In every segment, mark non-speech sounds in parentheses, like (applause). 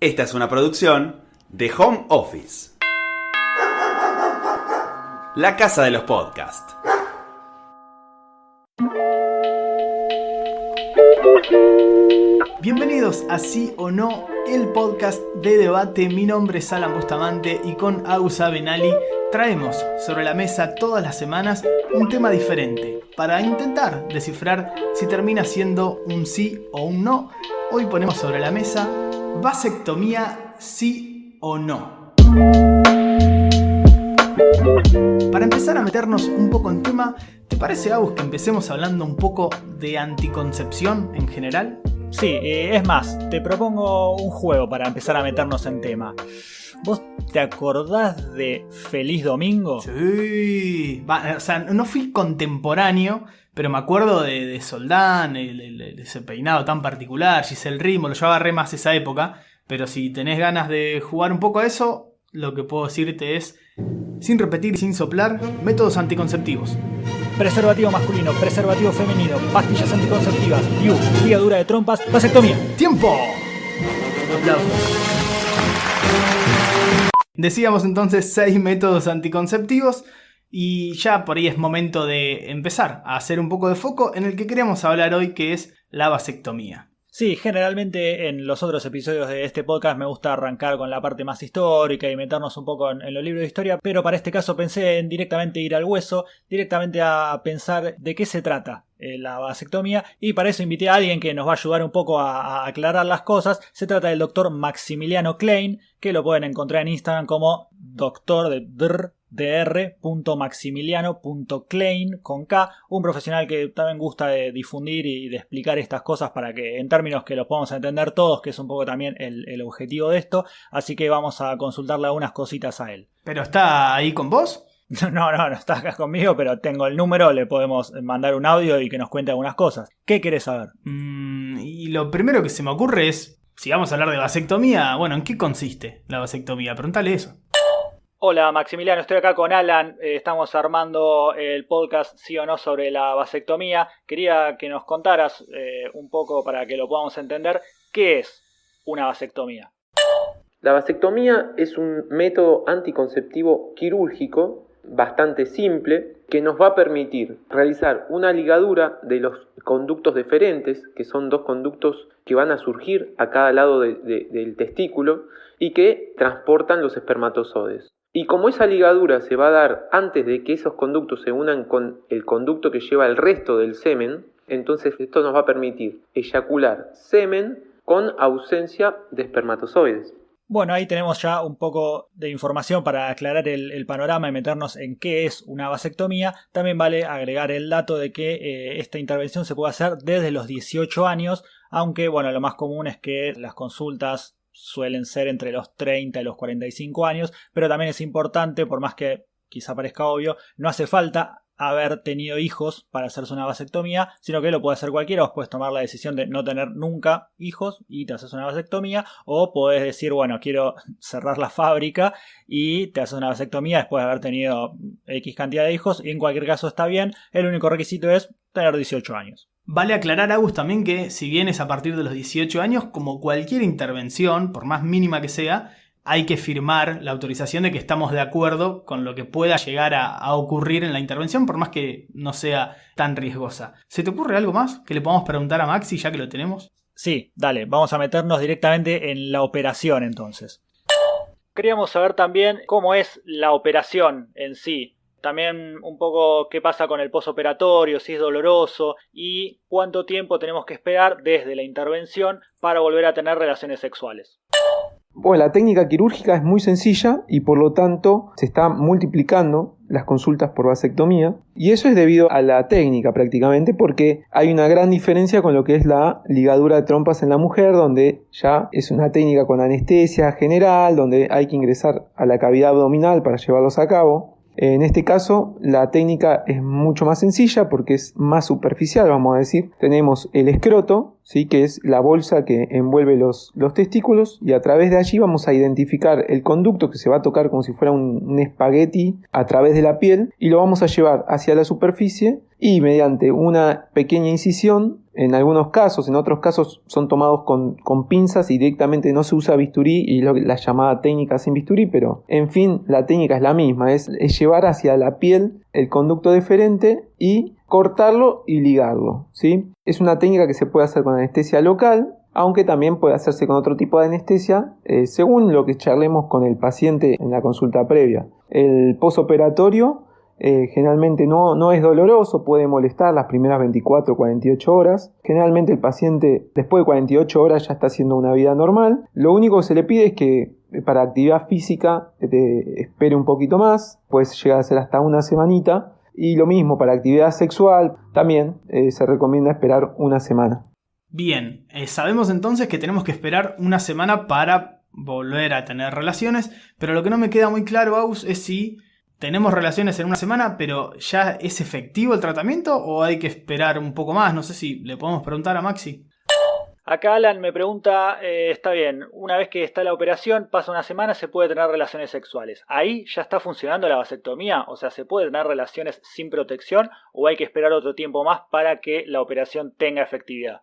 Esta es una producción de Home Office. La casa de los podcasts. Bienvenidos a Sí o No, el podcast de debate. Mi nombre es Alan Bustamante y con Ausa Benali traemos sobre la mesa todas las semanas un tema diferente para intentar descifrar si termina siendo un sí o un no. Hoy ponemos sobre la mesa vasectomía sí o no. Para empezar a meternos un poco en tema, ¿te parece, Agus, que empecemos hablando un poco de anticoncepción en general? Sí, eh, es más, te propongo un juego para empezar a meternos en tema. ¿Vos te acordás de Feliz Domingo? Sí. o sea, no fui contemporáneo, pero me acuerdo de, Soldán, ese peinado tan particular, Giselle Rimo, yo agarré más esa época. Pero si tenés ganas de jugar un poco a eso, lo que puedo decirte es, sin repetir y sin soplar, métodos anticonceptivos. Preservativo masculino, preservativo femenino, pastillas anticonceptivas, IU, ligadura de trompas, vasectomía. ¡Tiempo! Decíamos entonces seis métodos anticonceptivos y ya por ahí es momento de empezar a hacer un poco de foco en el que queremos hablar hoy que es la vasectomía. Sí, generalmente en los otros episodios de este podcast me gusta arrancar con la parte más histórica y meternos un poco en, los libros de historia, pero para este caso pensé en directamente ir al hueso, directamente a pensar de qué se trata eh, la vasectomía y para eso invité a alguien que nos va a ayudar un poco a, a aclarar las cosas. Se trata del doctor Maximiliano Klein, que lo pueden encontrar en Instagram como doctor de dr dr.maximiliano.klein con K, un profesional que también gusta de difundir y de explicar estas cosas para que en términos que los podamos entender todos, que es un poco también el, objetivo de esto, así que vamos a consultarle algunas cositas a él. ¿Pero está ahí con vos? (laughs) No, no, no está acá conmigo, pero tengo el número, le podemos mandar un audio y que nos cuente algunas cosas. ¿Qué querés saber? Mm, y lo primero que se me ocurre es, si vamos a hablar de vasectomía, bueno, ¿en qué consiste la vasectomía? Pregúntale eso. Hola Maximiliano, estoy acá con Alan, eh, estamos armando el podcast sí o no sobre la vasectomía. Quería que nos contaras eh, un poco para que lo podamos entender, ¿qué es una vasectomía? La vasectomía es un método anticonceptivo quirúrgico bastante simple que nos va a permitir realizar una ligadura de los conductos deferentes, que son dos conductos que van a surgir a cada lado del testículo y que transportan los espermatozoides. Y como esa ligadura se va a dar antes de que esos conductos se unan con el conducto que lleva el resto del semen, entonces esto nos va a permitir eyacular semen con ausencia de espermatozoides. Bueno, ahí tenemos ya un poco de información para aclarar el, panorama y meternos en qué es una vasectomía. También vale agregar el dato de que eh, esta intervención se puede hacer desde los 18 años, aunque bueno, lo más común es que las consultas suelen ser entre los 30 y los 45 años, pero también es importante, por más que quizá parezca obvio, no hace falta haber tenido hijos para hacerse una vasectomía, sino que lo puede hacer cualquiera, vos puedes tomar la decisión de no tener nunca hijos y te haces una vasectomía, o podés decir, bueno, quiero (laughs) cerrar la fábrica y te haces una vasectomía después de haber tenido X cantidad de hijos, y en cualquier caso está bien, el único requisito es tener 18 años. Vale aclarar, Agus, también que si bien es a partir de los 18 años, como cualquier intervención, por más mínima que sea, hay que firmar la autorización de que estamos de acuerdo con lo que pueda llegar a, ocurrir en la intervención, por más que no sea tan riesgosa. ¿Se te ocurre algo más que le podamos preguntar a Maxi ya que lo tenemos? Sí, dale, vamos a meternos directamente en la operación entonces. Queríamos saber también cómo es la operación en sí. También un poco qué pasa con el posoperatorio, si es doloroso y cuánto tiempo tenemos que esperar desde la intervención para volver a tener relaciones sexuales. Bueno, la técnica quirúrgica es muy sencilla y por lo tanto se está multiplicando las consultas por vasectomía y eso es debido a la técnica prácticamente porque hay una gran diferencia con lo que es la ligadura de trompas en la mujer donde ya es una técnica con anestesia general donde hay que ingresar a la cavidad abdominal para llevarlos a cabo en este caso, la técnica es mucho más sencilla porque es más superficial, vamos a decir. Tenemos el escroto, ¿sí? que es la bolsa que envuelve los, los, testículos y a través de allí vamos a identificar el conducto que se va a tocar como si fuera un, espagueti a través de la piel y lo vamos a llevar hacia la superficie y mediante una pequeña incisión, en algunos casos, en otros casos son tomados con, con pinzas y directamente no se usa bisturí y lo, la llamada técnica sin bisturí, pero en fin, la técnica es la misma, es, es llevar hacia la piel el conducto deferente y cortarlo y ligarlo. ¿sí? Es una técnica que se puede hacer con anestesia local, aunque también puede hacerse con otro tipo de anestesia, eh, según lo que charlemos con el paciente en la consulta previa. El posoperatorio eh, generalmente no, no, es doloroso, puede molestar las primeras 24 o 48 horas. Generalmente el paciente después de 48 horas ya está haciendo una vida normal. Lo único que se le pide es que eh, para actividad física espere un poquito más, pues llega a ser hasta una semanita y lo mismo para actividad sexual, también eh, se recomienda esperar una semana. Bien, eh, sabemos entonces que tenemos que esperar una semana para volver a tener relaciones, pero lo que no me queda muy claro, Aus, es si tenemos relaciones en una semana, pero ya es efectivo el tratamiento o hay que esperar un poco más. No sé si le podemos preguntar a Maxi. Acá Alan me pregunta, eh, está bien, una vez que está la operación, pasa una semana, se puede tener relaciones sexuales. ¿Ahí ya está funcionando la vasectomía? O sea, ¿se puede tener relaciones sin protección o hay que esperar otro tiempo más para que la operación tenga efectividad?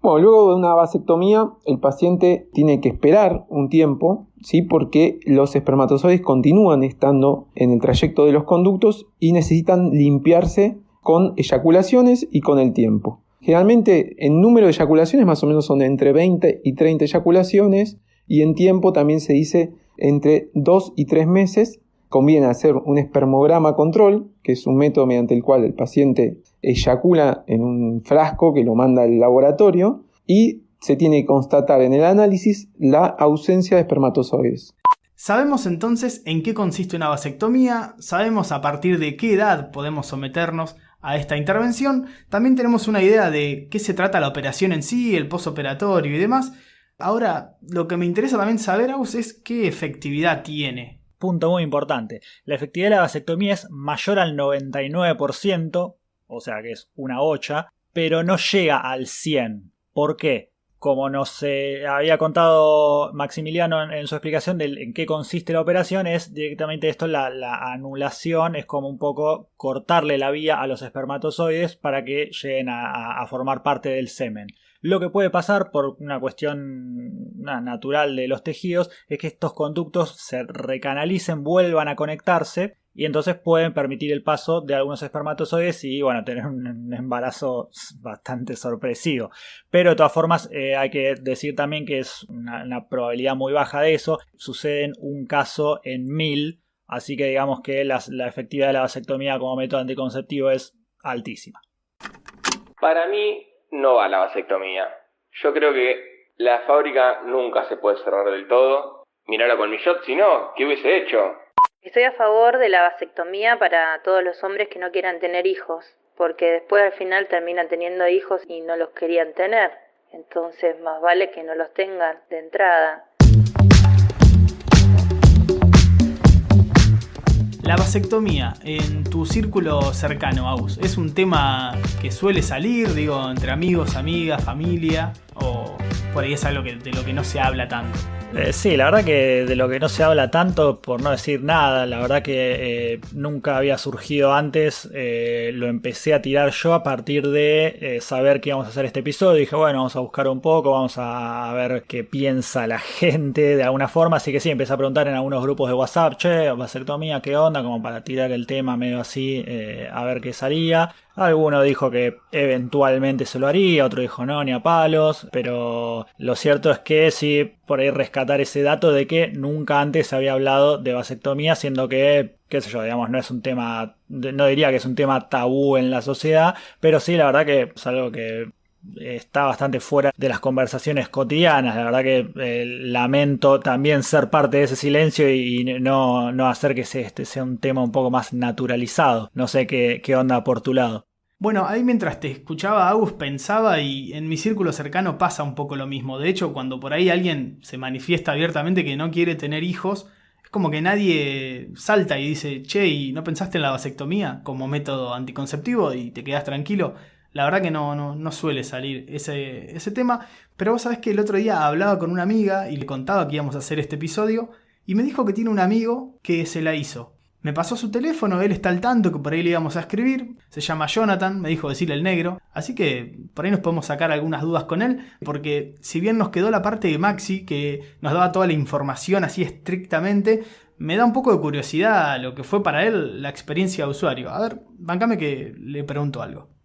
Bueno, luego de una vasectomía, el paciente tiene que esperar un tiempo, ¿sí? Porque los espermatozoides continúan estando en el trayecto de los conductos y necesitan limpiarse con eyaculaciones y con el tiempo. Generalmente en número de eyaculaciones más o menos son entre 20 y 30 eyaculaciones y en tiempo también se dice entre 2 y 3 meses. Conviene hacer un espermograma control, que es un método mediante el cual el paciente eyacula en un frasco que lo manda al laboratorio y se tiene que constatar en el análisis la ausencia de espermatozoides. Sabemos entonces en qué consiste una vasectomía, sabemos a partir de qué edad podemos someternos a esta intervención. También tenemos una idea de qué se trata la operación en sí, el posoperatorio y demás. Ahora, lo que me interesa también saber, Aus, es qué efectividad tiene. Punto muy importante. La efectividad de la vasectomía es mayor al 99%, o sea que es una hocha, pero no llega al 100. ¿Por qué? Como nos había contado Maximiliano en, su explicación de en qué consiste la operación, es directamente esto, la, anulación, es como un poco cortarle la vía a los espermatozoides para que lleguen a, formar parte del semen. Lo que puede pasar por una cuestión natural de los tejidos es que estos conductos se recanalicen, vuelvan a conectarse y entonces pueden permitir el paso de algunos espermatozoides y bueno, tener un embarazo bastante sorpresivo. Pero de todas formas eh, hay que decir también que es una, probabilidad muy baja de eso. Sucede en un caso en mil, así que digamos que la, efectividad de la vasectomía como método anticonceptivo es altísima. Para mí no va la vasectomía. Yo creo que la fábrica nunca se puede cerrar del todo. Mirarla con mi shot, si no, ¿qué hubiese hecho? Estoy a favor de la vasectomía para todos los hombres que no quieran tener hijos, porque después al final terminan teniendo hijos y no los querían tener. Entonces más vale que no los tengan de entrada. La vasectomía en tu círculo cercano, Aus, ¿es un tema que suele salir, digo, entre amigos, amigas, familia? ¿O por ahí es algo de lo que no se habla tanto? Eh, sí, la verdad que de lo que no se habla tanto, por no decir nada, la verdad que eh, nunca había surgido antes, eh, lo empecé a tirar yo a partir de saber que íbamos a hacer este episodio. Dije, bueno, vamos a buscar un poco, vamos a ver qué piensa la (laughs) gente de alguna forma. Así que sí, empecé a preguntar en algunos grupos de WhatsApp, che, vasectomía, ¿qué onda? Como para tirar el tema medio así, a ver qué salía. Alguno dijo que eventualmente se lo haría, otro dijo no, ni a palos, pero lo cierto es que sí, por ahí rescatar ese dato de que nunca antes se había hablado de vasectomía, siendo que, qué sé yo, digamos, no es un tema, no diría que es un tema tabú en la sociedad, pero sí, la verdad que es algo que está bastante fuera de las conversaciones cotidianas. La verdad que eh, lamento también ser parte de ese silencio y, no, no, hacer que este sea un tema un poco más naturalizado. No sé qué, qué onda por tu lado. Bueno, ahí mientras te escuchaba Agus pensaba y en mi círculo cercano pasa un poco lo mismo. De hecho, cuando por ahí alguien se manifiesta abiertamente que no quiere tener hijos, es como que nadie salta y dice, che, ¿y no pensaste en la vasectomía como método anticonceptivo y te quedas tranquilo? La verdad que no, no, no suele salir ese, ese tema, pero vos sabés que el otro día hablaba con una amiga y le contaba que íbamos a hacer este episodio y me dijo que tiene un amigo que se la hizo. Me pasó su teléfono, él está al tanto que por ahí le íbamos a escribir. Se llama Jonathan, me dijo decirle el negro. Así que por ahí nos podemos sacar algunas dudas con él. Porque si bien nos quedó la parte de Maxi, que nos daba toda la información así estrictamente, me da un poco de curiosidad lo que fue para él la experiencia de usuario. A ver, bancame que le pregunto algo.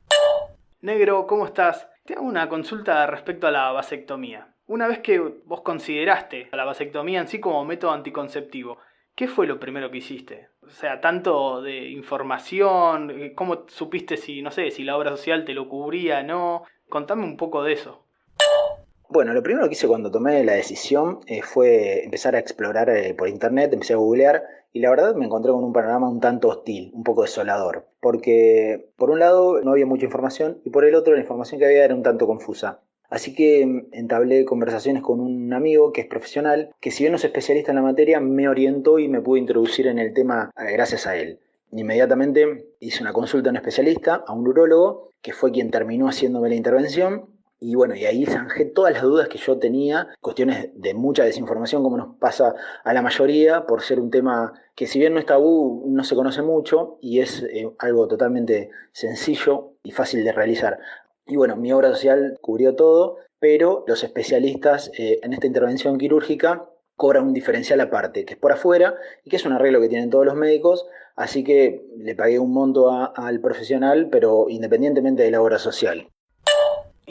Negro, ¿cómo estás? Te hago una consulta respecto a la vasectomía. Una vez que vos consideraste a la vasectomía en sí como método anticonceptivo, ¿qué fue lo primero que hiciste? O sea, tanto de información, eh, ¿cómo supiste si, no sé, si la obra social te lo cubría, no? Contame un poco de eso. Bueno, lo primero que hice cuando tomé la decisión eh, fue empezar a explorar eh, por internet, empecé a googlear y la verdad me encontré con un panorama un tanto hostil, un poco desolador, porque por un lado no había mucha información y por el otro la información que había era un tanto confusa. Así que entablé conversaciones con un amigo que es profesional, que si bien no es especialista en la materia, me orientó y me pudo introducir en el tema eh, gracias a él. Inmediatamente hice una consulta a un especialista, a un urólogo, que fue quien terminó haciéndome la intervención y bueno, y ahí zanjé todas las dudas que yo tenía, cuestiones de mucha desinformación, como nos pasa a la mayoría, por ser un tema que si bien no es tabú, no se conoce mucho y es eh, algo totalmente sencillo y fácil de realizar. Y bueno, mi obra social cubrió todo, pero los especialistas eh, en esta intervención quirúrgica cobran un diferencial aparte, que es por afuera y que es un arreglo que tienen todos los médicos, así que le pagué un monto al profesional, pero independientemente de la obra social.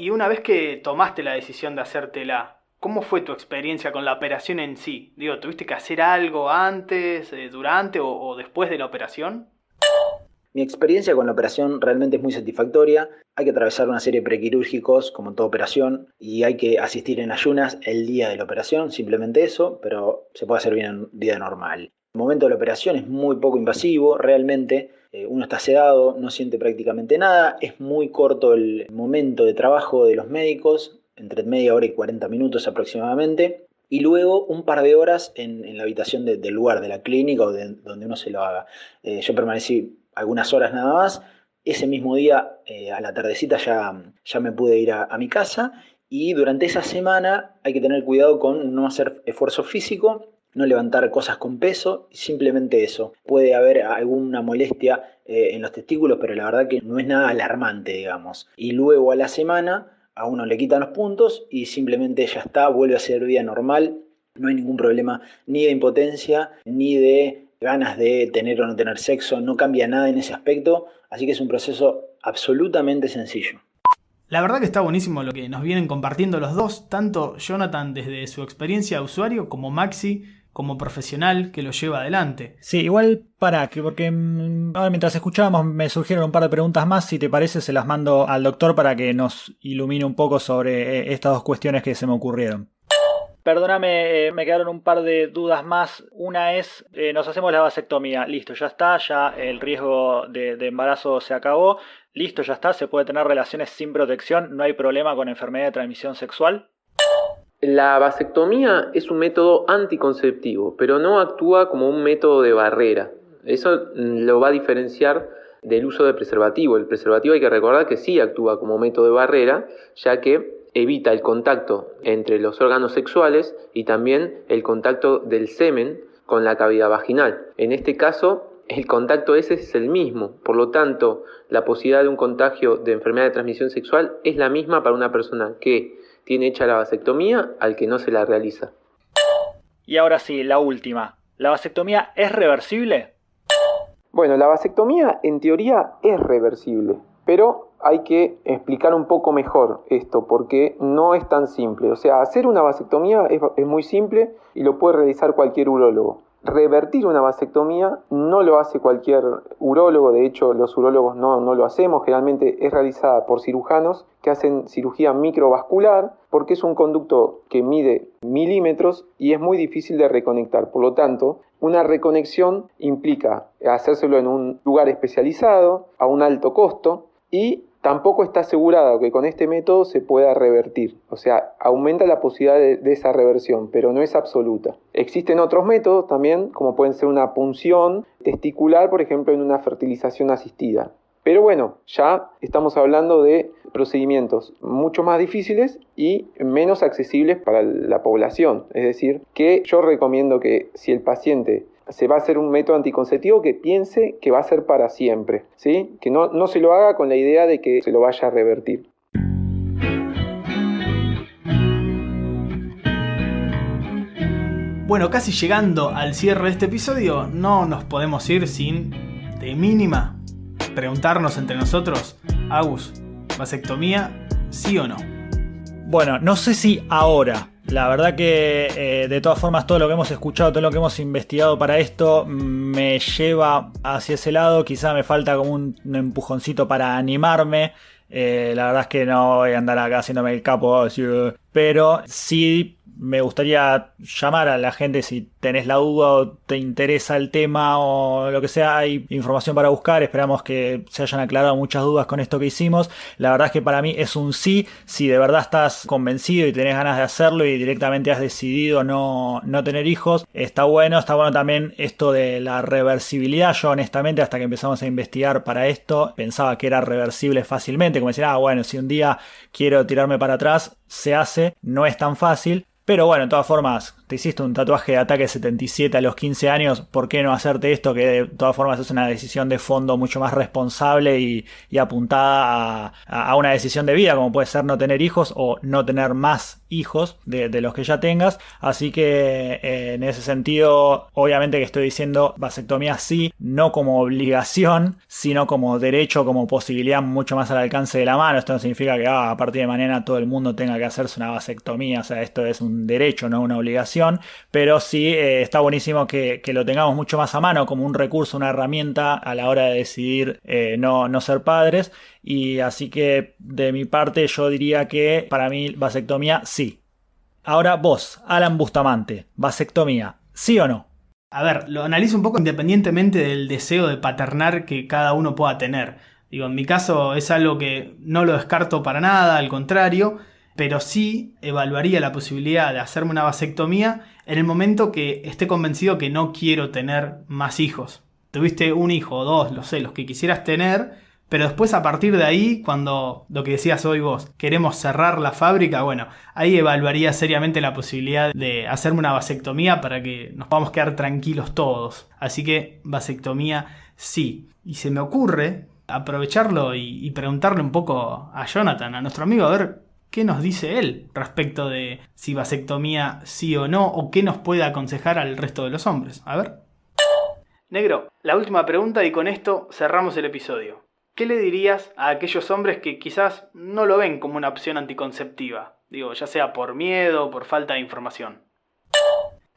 Y una vez que tomaste la decisión de hacértela, ¿cómo fue tu experiencia con la operación en sí? Digo, ¿tuviste que hacer algo antes, eh, durante o, después de la operación? Mi experiencia con la operación realmente es muy satisfactoria. Hay que atravesar una serie de prequirúrgicos, como toda operación, y hay que asistir en ayunas el día de la operación, simplemente eso, pero se puede hacer bien en vida normal. El momento de la operación es muy poco invasivo, realmente. Eh, uno está sedado, no siente prácticamente nada. Es muy corto el momento de trabajo de los médicos, entre media hora y 40 minutos aproximadamente. Y luego un par de horas en, la habitación del lugar, de la clínica o de, donde uno se lo haga. Eh, yo permanecí algunas horas nada más. Ese mismo día, eh, a la tardecita, ya, ya me pude ir a, a mi casa y durante esa semana hay que tener cuidado con no hacer esfuerzo físico no levantar cosas con peso, simplemente eso. Puede haber alguna molestia eh, en los testículos, pero la verdad que no es nada alarmante, digamos. Y luego a la semana a uno le quitan los puntos y simplemente ya está, vuelve a ser vida normal. No hay ningún problema ni de impotencia, ni de ganas de tener o no tener sexo, no cambia nada en ese aspecto, así que es un proceso absolutamente sencillo. La verdad que está buenísimo lo que nos vienen compartiendo los dos, tanto Jonathan desde su experiencia de usuario como Maxi como profesional que lo lleva adelante. Sí, igual para que, porque mm, ahora mientras escuchábamos me surgieron un par de preguntas más, si te parece se las mando al doctor para que nos ilumine un poco sobre eh, estas dos cuestiones que se me ocurrieron. Perdóname, eh, me quedaron un par de dudas más. Una es, eh, nos hacemos la vasectomía, listo, ya está, ya el riesgo de, de, embarazo se acabó, listo, ya está, se puede tener relaciones sin protección, no hay problema con enfermedad de transmisión sexual. La vasectomía es un método anticonceptivo, pero no actúa como un método de barrera. Eso lo va a diferenciar del uso de preservativo. El preservativo hay que recordar que sí actúa como método de barrera, ya que evita el contacto entre los órganos sexuales y también el contacto del semen con la cavidad vaginal. En este caso, el contacto ese es el mismo, por lo tanto, la posibilidad de un contagio de enfermedad de transmisión sexual es la misma para una persona que tiene hecha la vasectomía al que no se la realiza. Y ahora sí, la última. ¿La vasectomía es reversible? Bueno, la vasectomía en teoría es reversible, pero hay que explicar un poco mejor esto porque no es tan simple. O sea, hacer una vasectomía es, es muy simple y lo puede realizar cualquier urólogo revertir una vasectomía no lo hace cualquier urólogo, de hecho los urólogos no, no, lo hacemos, generalmente es realizada por cirujanos que hacen cirugía microvascular porque es un conducto que mide milímetros y es muy difícil de reconectar. Por lo tanto, una reconexión implica hacérselo en un lugar especializado, a un alto costo y tampoco está asegurado que con este método se pueda revertir. O sea, aumenta la posibilidad de, esa reversión, pero no es absoluta. Existen otros métodos también, como pueden ser una punción testicular, por ejemplo, en una fertilización asistida. Pero bueno, ya estamos hablando de procedimientos mucho más difíciles y menos accesibles para la población. Es decir, que yo recomiendo que si el paciente se va a hacer un método anticonceptivo que piense que va a ser para siempre, ¿sí? que no, no se lo haga con la idea de que se lo vaya a revertir. Bueno, casi llegando al cierre de este episodio, no nos podemos ir sin, de mínima, preguntarnos entre nosotros, Agus, ¿vasectomía sí o no? Bueno, no sé si ahora. La verdad que eh, de todas formas todo lo que hemos escuchado, todo lo que hemos investigado para esto me lleva hacia ese lado. Quizá me falta como un, empujoncito para animarme. Eh, la verdad es que no voy a andar acá haciéndome el capo, pero sí me gustaría llamar a la gente si tenés la duda o te interesa el tema o lo que sea, hay información para buscar, esperamos que se hayan aclarado muchas dudas con esto que hicimos. La verdad es que para mí es un sí, si de verdad estás convencido y tenés ganas de hacerlo y directamente has decidido no, no tener hijos, está bueno, está bueno también esto de la reversibilidad. Yo honestamente hasta que empezamos a investigar para esto pensaba que era reversible fácilmente, como decir, ah bueno, si un día quiero tirarme para atrás, se hace, no es tan fácil. Pero bueno, de todas formas, te hiciste un tatuaje de ataque 77 a los 15 años, ¿por qué no hacerte esto? Que de todas formas es una decisión de fondo mucho más responsable y, apuntada a, una decisión de vida, como puede ser no tener hijos o no tener más hijos de, los que ya tengas. Así que eh, en ese sentido, obviamente que estoy diciendo vasectomía sí, no como obligación, sino como derecho, como posibilidad mucho más al alcance de la mano. Esto no significa que ah, a partir de mañana todo el mundo tenga que hacerse una vasectomía, o sea, esto es un derecho, no una obligación pero sí eh, está buenísimo que, lo tengamos mucho más a mano como un recurso, una herramienta a la hora de decidir eh, no, no ser padres. Y así que de mi parte yo diría que para mí vasectomía sí. Ahora vos, Alan Bustamante, vasectomía, ¿sí o no? A ver, lo analizo un poco independientemente del deseo de paternar que cada uno pueda tener. Digo, en mi caso es algo que no lo descarto para nada, al contrario, pero sí evaluaría la posibilidad de hacerme una vasectomía en el momento que esté convencido que no quiero tener más hijos. Tuviste un hijo o dos, lo sé, los que quisieras tener, pero después a partir de ahí, cuando lo que decías hoy vos, queremos cerrar la fábrica, bueno, ahí evaluaría seriamente la posibilidad de hacerme una vasectomía para que nos podamos quedar tranquilos todos. Así que vasectomía sí. Y se me ocurre aprovecharlo y, y preguntarle un poco a Jonathan, a nuestro amigo, a ver qué nos dice él respecto de si vasectomía sí o no, o qué nos puede aconsejar al resto de los hombres. A ver. Negro, la última pregunta y con esto cerramos el episodio. ¿Qué le dirías a aquellos hombres que quizás no lo ven como una opción anticonceptiva? Digo, ya sea por miedo o por falta de información.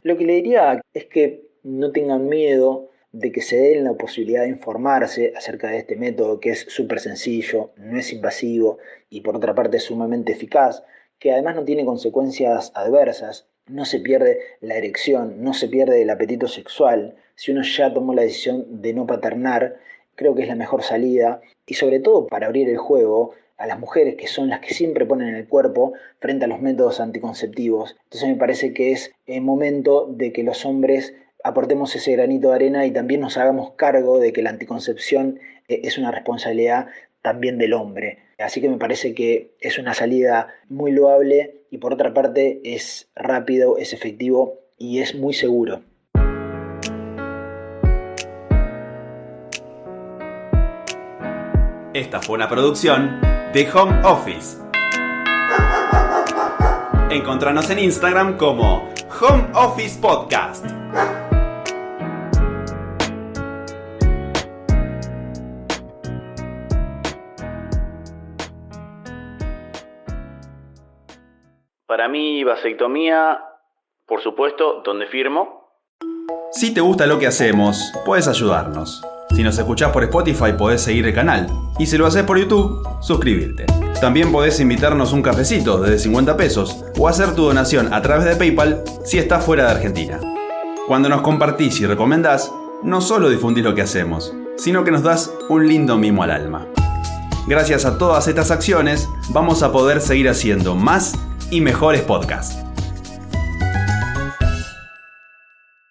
Lo que le diría es que no tengan miedo, de que se den la posibilidad de informarse acerca de este método que es súper sencillo, no es invasivo y por otra parte es sumamente eficaz, que además no tiene consecuencias adversas, no se pierde la erección, no se pierde el apetito sexual. Si uno ya tomó la decisión de no paternar, creo que es la mejor salida y sobre todo para abrir el juego a las mujeres que son las que siempre ponen el cuerpo frente a los métodos anticonceptivos. Entonces me parece que es el momento de que los hombres aportemos ese granito de arena y también nos hagamos cargo de que la anticoncepción eh, es una responsabilidad también del hombre. Así que me parece que es una salida muy loable y por otra parte es rápido, es efectivo y es muy seguro. Esta fue una producción de Home Office. Encontranos en Instagram como Home Office Podcast. Para mí, vasectomía, por supuesto, donde firmo. Si te gusta lo que hacemos, puedes ayudarnos. Si nos escuchás por Spotify, podés seguir el canal. Y si lo haces por YouTube, suscribirte. También podés invitarnos un cafecito desde 50 pesos o hacer tu donación a través de PayPal si estás fuera de Argentina. Cuando nos compartís y recomendás, no solo difundís lo que hacemos, sino que nos das un lindo mimo al alma. Gracias a todas estas acciones, vamos a poder seguir haciendo más y mejores podcasts.